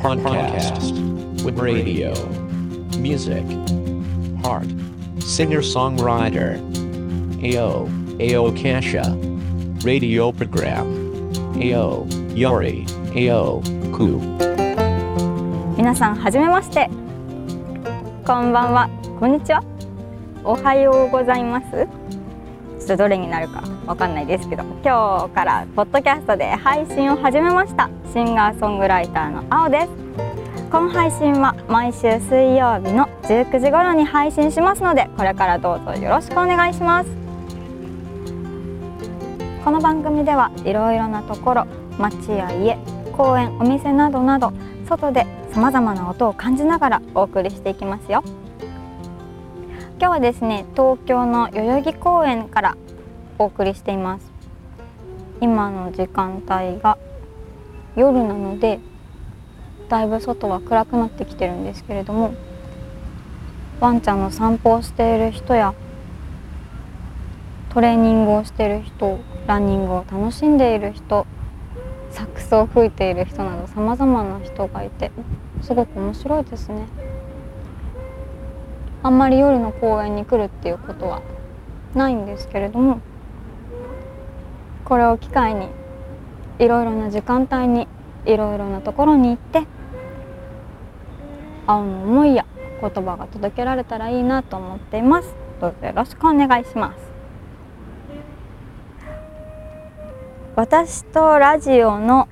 podcast with radio, music, heart, singer songwriter, AO, AO Kasha, radio program, AO, Yori, AO, Ku. 皆さんはじめましてこんばんはこんにちはおはようございますちょっとどれになるかわかんないですけど今日からポッドキャストで配信を始めましたシンガーソングライターの青です。この配信は毎週水曜日の19時頃に配信しますのでこれからどうぞよろしくお願いします。この番組ではいろいろなところ街や家公園お店などなど外でさまざまな音を感じながらお送りしていきますよ。今日はですね東京の代々木公園からお送りしています。今の時間帯が夜なのでだいぶ外は暗くなってきてるんですけれどもワンちゃんの散歩をしている人やトレーニングをしている人ランニングを楽しんでいる人サックスを吹いている人などさまざまな人がいてすごく面白いですね。あんまり夜の公園に来るっていうことはないんですけれどもこれを機会にいろいろな時間帯にいろいろなところに行って青の思いや言葉が届けられたらいいなと思っています。どうぞよろしくお願いします。私とラジオの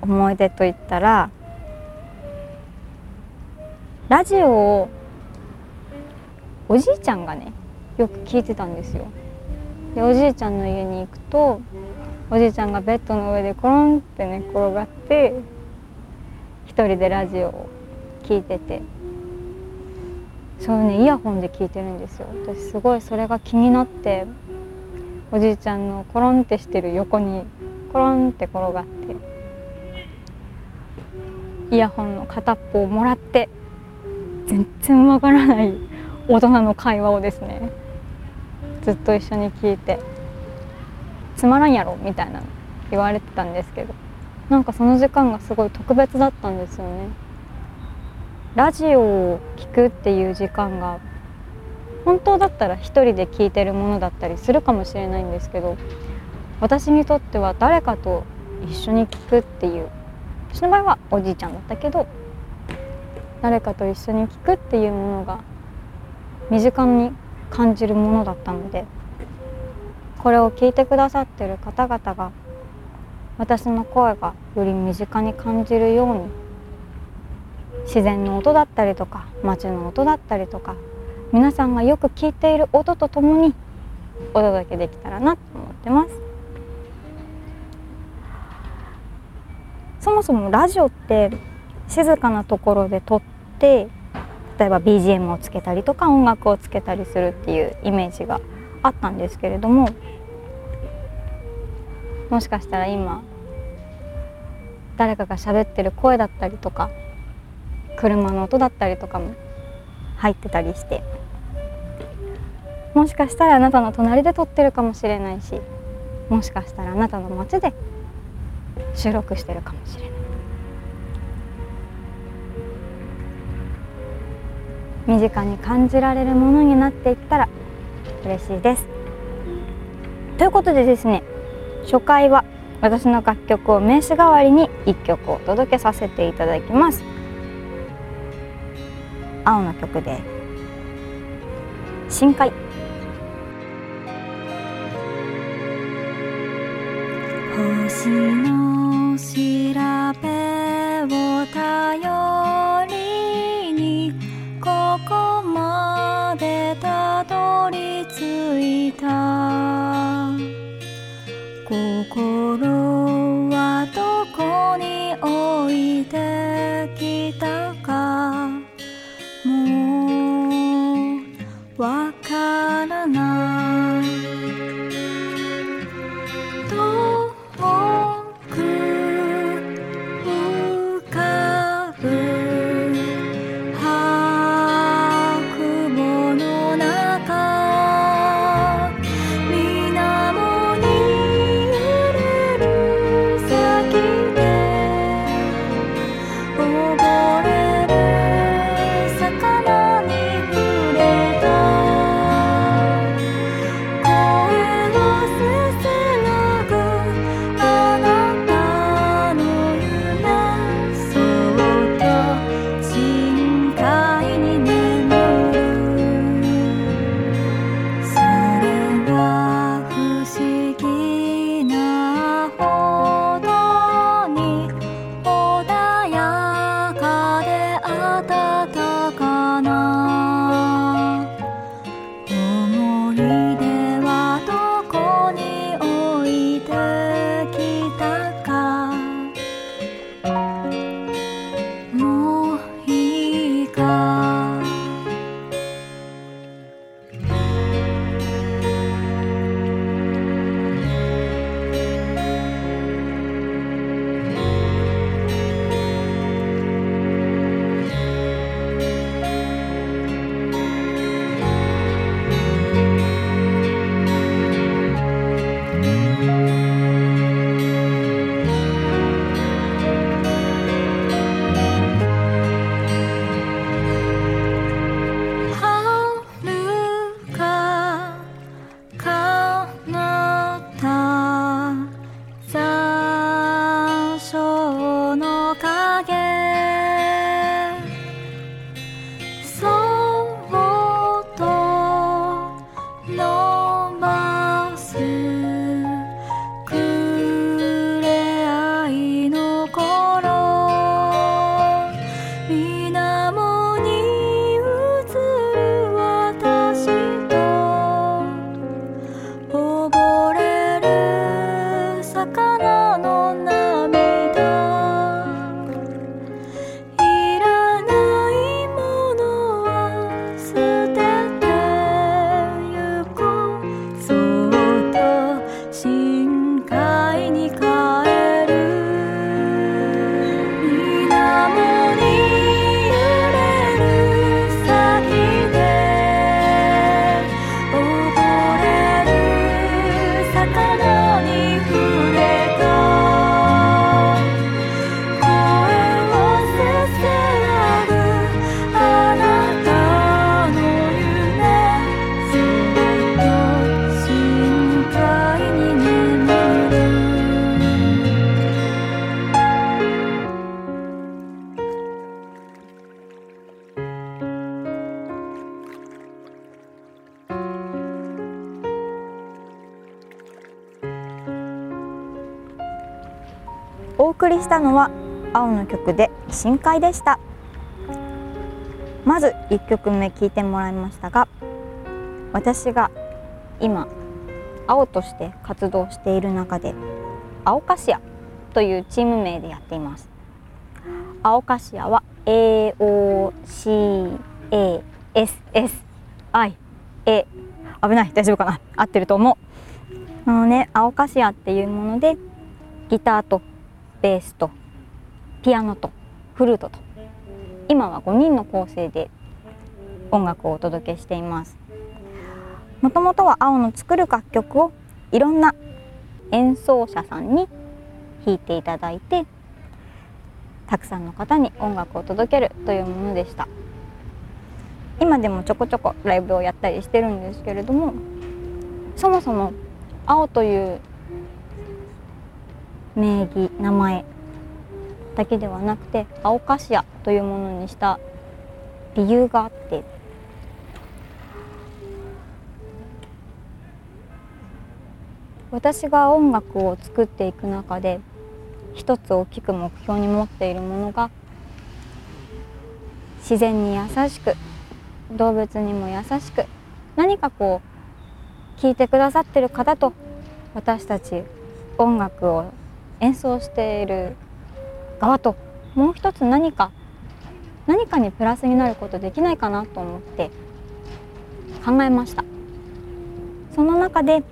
思い出といったらラジオをおじいちゃんがねよく聞いてたんですよ。でおじいちゃんの家に行くとおじいちゃんがベッドの上でコロンって寝、ね、転がって一人でラジオを聞いてて。そうねイヤホンで聞いてるんですよ。私すごいそれが気になっておじいちゃんのコロンってしてる横にコロンって転がってイヤホンの片っぽをもらって全然わからない大人の会話をですねずっと一緒に聞いて。つまらんやろみたいな言われてたんですけどなんかその時間がすごい特別だったんですよね。ラジオを聞くっていう時間が本当だったら一人で聞いてるものだったりするかもしれないんですけど私にとっては誰かと一緒に聞くっていう私の場合はおじいちゃんだったけど誰かと一緒に聞くっていうものが身近に感じるものだったのでこれを聞いてくださってる方々が私の声がより身近に感じるように自然の音だったりとか街の音だったりとか皆さんがよく聞いている音とともにお届けできたらなと思ってます。そもそもラジオって静かなところで撮って例えば BGM をつけたりとか音楽をつけたりするっていうイメージがあったんですけれどももしかしたら今誰かが喋ってる声だったりとか車の音だったりとかも入ってたりしてもしかしたらあなたの隣で撮ってるかもしれないしもしかしたらあなたの街で収録してるかもしれない。身近に感じられるものになっていったら嬉しいです。ということでですね初回は私の楽曲を名刺代わりに1曲お届けさせていただきます。青の曲で深海。星の調べお送りしたのは青の曲で深海でした。まず1曲目聴いてもらいましたが私が今青として活動している中で青カシアというチーム名でやっています。青カシアは AOCASSI え危ない。大丈夫かな。合ってると思う。あのね青カシアっていうものでギターとベースとピアノとフルートと今は5人の構成で音楽をお届けしています。もともとは青の作る楽曲をいろんな演奏者さんに弾いていただいてたくさんの方に音楽を届けるというものでした。今でもちょこちょこライブをやったりしてるんですけれどもそもそも青という名義名前だけではなくて青カシアというものにした理由があって。私が音楽を作っていく中で一つ大きく目標に持っているものが自然に優しく動物にも優しく何かこう聴いてくださってる方と私たち音楽を演奏している側ともう一つ何か何かにプラスになることできないかなと思って考えました。その中で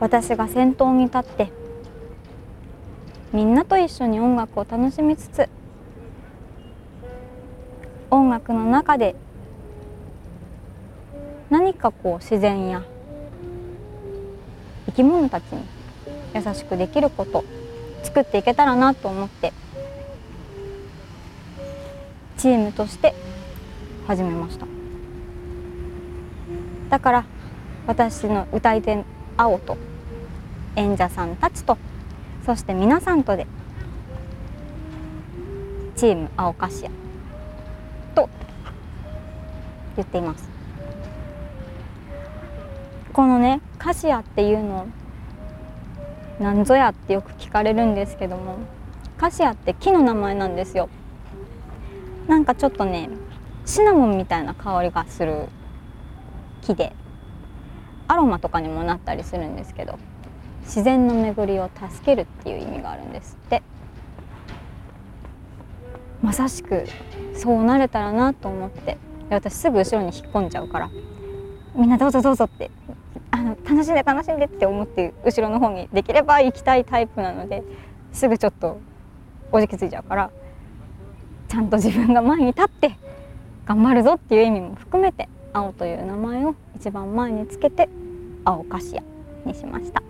私が先頭に立ってみんなと一緒に音楽を楽しみつつ音楽の中で何かこう自然や生き物たちに優しくできること作っていけたらなと思ってチームとして始めました。だから私の歌い手青と演者さんたちとそして皆さんとでチーム青カシアと言っています。このねカシアっていうのなんぞやってよく聞かれるんですけどもカシアって木の名前なんですよ。なんかちょっとねシナモンみたいな香りがする木でアロマとかにもなったりするんですけど自然の巡りを助けるっていう意味があるんですって。まさしくそうなれたらなと思って。私すぐ後ろに引っ込んじゃうからみんなどうぞどうぞって楽しんで楽しんでって思って後ろの方にできれば行きたいタイプなのですぐちょっとおじきついちゃうからちゃんと自分が前に立って頑張るぞっていう意味も含めて青という名前を一番前につけて青カシアにしました。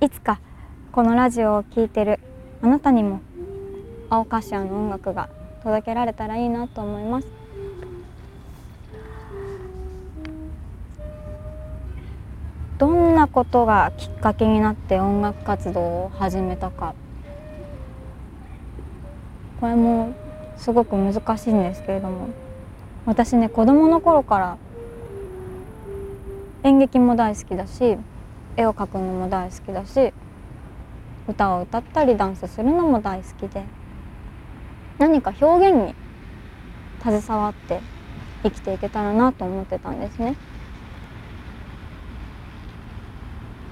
いつかこのラジオを聴いてるあなたにも青カシアの音楽が届けられたらいいなと思います。どんなことがきっかけになって音楽活動を始めたかこれもすごく難しいんですけれども私ね子供の頃から演劇も大好きだし絵を描くのも大好きだし歌を歌ったりダンスするのも大好きで何か表現に携わって生きていけたらなと思ってたんですね。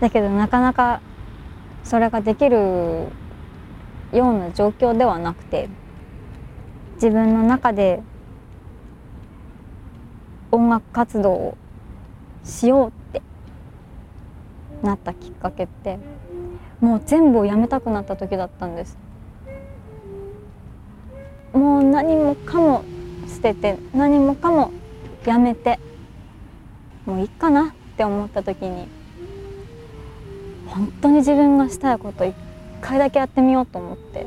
だけどなかなかそれができるような状況ではなくて自分の中で音楽活動をしようってなったきっかけってもう全部をやめたくなった時だったんです。もう何もかも捨てて何もかもやめてもういいかなって思った時に本当に自分がしたいこと一回だけやってみようと思って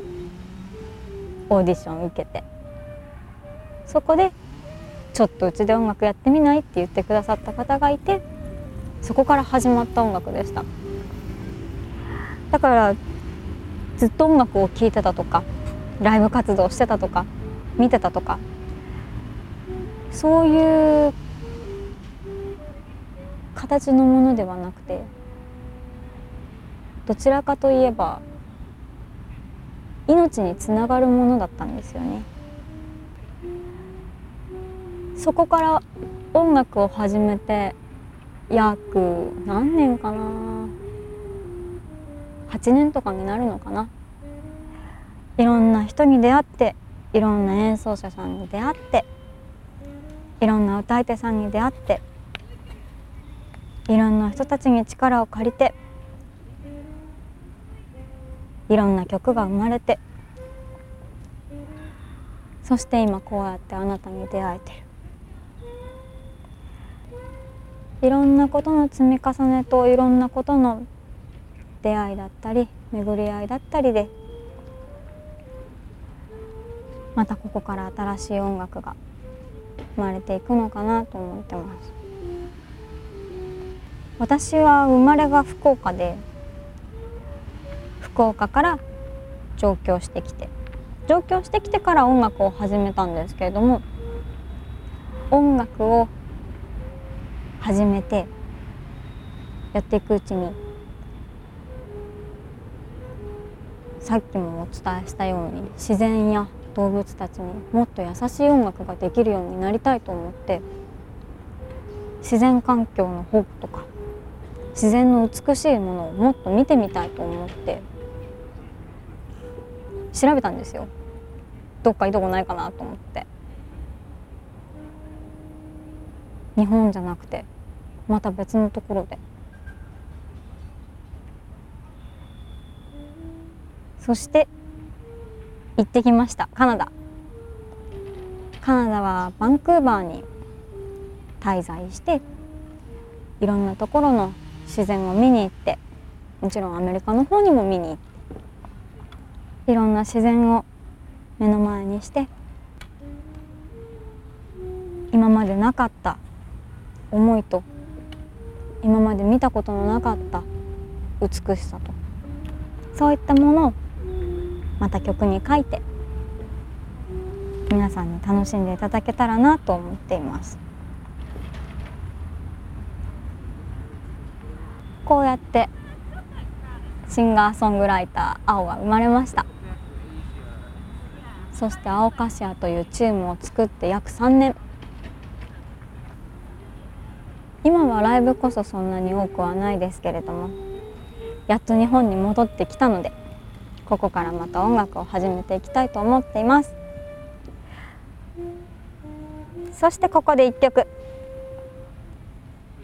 オーディション受けて。そこでちょっとうちで音楽やってみないって言ってくださった方がいてそこから始まった音楽でした。だからずっと音楽を聴いてたとかライブ活動してたとか見てたとかそういう形のものではなくてどちらかといえば命につながるものだったんですよね。そこから音楽を始めて約何年かな？8年とかになるのかな？いろんな人に出会っていろんな演奏者さんに出会っていろんな歌い手さんに出会っていろんな人たちに力を借りていろんな曲が生まれてそして今こうやってあなたに出会えてる。いろんなことの積み重ねといろんなことの出会いだったり巡り合いだったりでまたここから新しい音楽が生まれていくのかなと思ってます。私は生まれが福岡で福岡から上京してきて上京してきてから音楽を始めたんですけれども音楽を始めてやっていくうちにさっきもお伝えしたように自然や動物たちにもっと優しい音楽ができるようになりたいと思って自然環境の保護とか自然の美しいものをもっと見てみたいと思って調べたんですよ。どっかいいとこないかなと思って。日本じゃなくてまた別のところで。そして行ってきました。カナダ。カナダはバンクーバーに滞在していろんなところの自然を見に行ってもちろんアメリカの方にも見に行っていろんな自然を目の前にして今までなかった思いと今まで見たことのなかった美しさとそういったものをまた曲に書いて皆さんに楽しんでいただけたらなと思っています。こうやってシンガーソングライター青が生まれました。そして青カシアというチームを作って約3年。今はライブこそそんなに多くはないですけれどもやっと日本に戻ってきたのでここからまた音楽を始めていきたいと思っています。そしてここで1曲。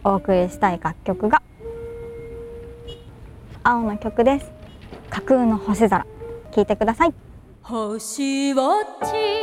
お送りしたい楽曲が青の曲です。架空の星空。聞いてください。星をち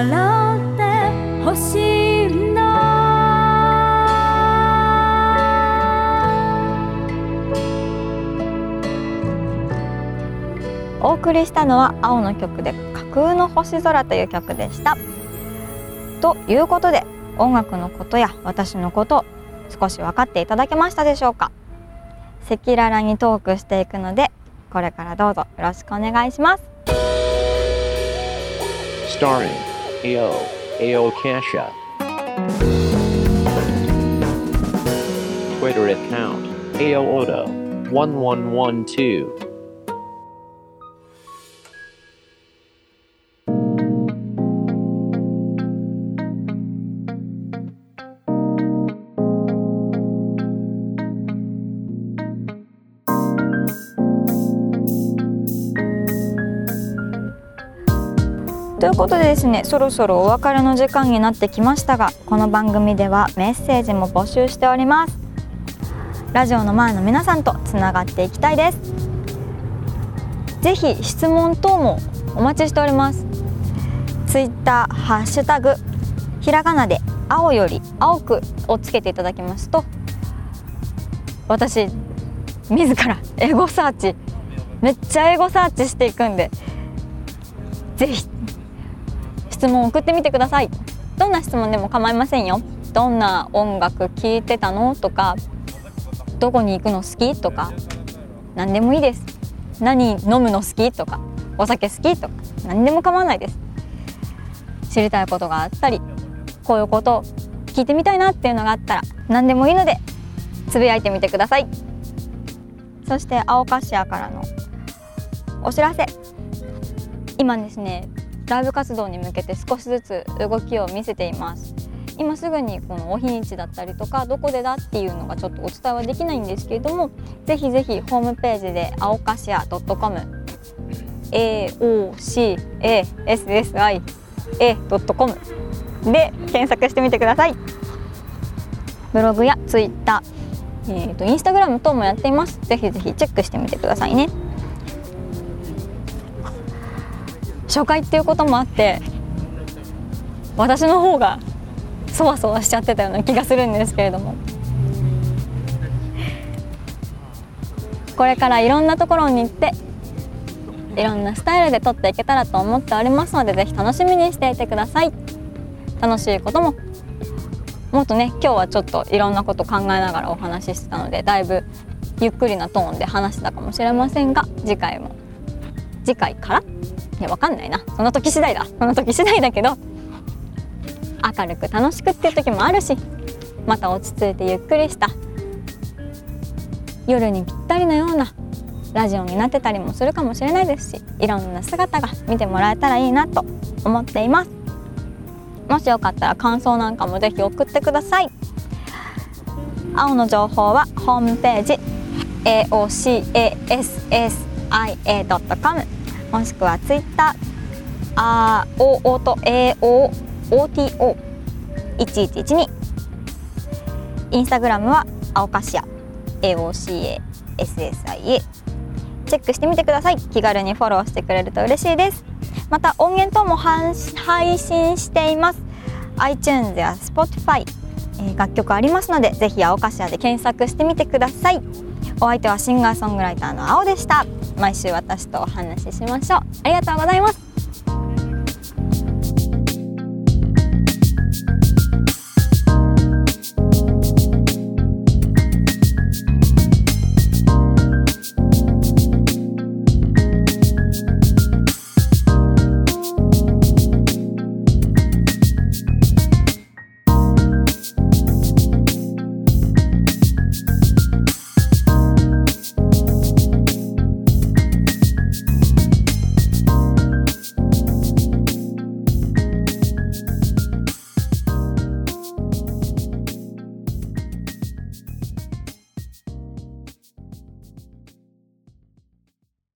笑ってほしいんだお送りしたのは青の曲で架空の星空という曲でした。ということで音楽のことや私のこと少し分かっていただけましたでしょうか。赤裸々にトークしていくのでこれからどうぞよろしくお願いします。AO, AO Kasha. Twitter account AO Odo 1112. ということでですねそろそろお別れの時間になってきましたがこの番組ではメッセージも募集しております。ラジオの前の皆さんとつながっていきたいです。ぜひ質問等もお待ちしております。ツイッターハッシュタグひらがなで青より青くをつけていただきますと私自らエゴサーチめっちゃエゴサーチしていくんでぜひ質問を送ってみてください。どんな質問でも構いませんよ。どんな音楽聴いてたのとかどこに行くの好きとか何でもいいです。何飲むの好きとかお酒好きとか何でも構わないです。知りたいことがあったりこういうこと聞いてみたいなっていうのがあったら何でもいいのでつぶやいてみてください。そして青カシアからのお知らせ。今ですねライブ活動に向けて少しずつ動きを見せています。今すぐにこのお日にちだったりとかどこでだっていうのがちょっとお伝えはできないんですけれどもぜひぜひホームページで青カシア .com aocassia.com で検索してみてください。ブログやツイッター、えー、とインスタグラム等もやっています。ぜひぜひチェックしてみてくださいね。初回っていうこともあって私の方がそわそわしちゃってたような気がするんですけれども。これからいろんなところに行っていろんなスタイルで撮っていけたらと思っておりますのでぜひ楽しみにしていてください。楽しいことも。もっとね今日はちょっといろんなこと考えながらお話ししてたのでだいぶゆっくりなトーンで話したかもしれませんが次回も次回からいやわかんないな。その時次第だ。その時次第だけど明るく楽しくっていう時もあるしまた落ち着いてゆっくりした。夜にぴったりのようなラジオになってたりもするかもしれないですしいろんな姿が見てもらえたらいいなと思っています。もしよかったら感想なんかもぜひ送ってください。青の情報はホームページ aocassia.com もしくはツイッターあーおおと AOOTO1112 インスタグラムは青かしや AOCASSIA チェックしてみてください。気軽にフォローしてくれると嬉しいです。また音源等も配信しています。iTunes や Spotify、えー楽曲ありますのでぜひ青かしらで検索してみてください。お相手はシンガーソングライターの青でした。毎週私とお話ししましょう。ありがとうございます。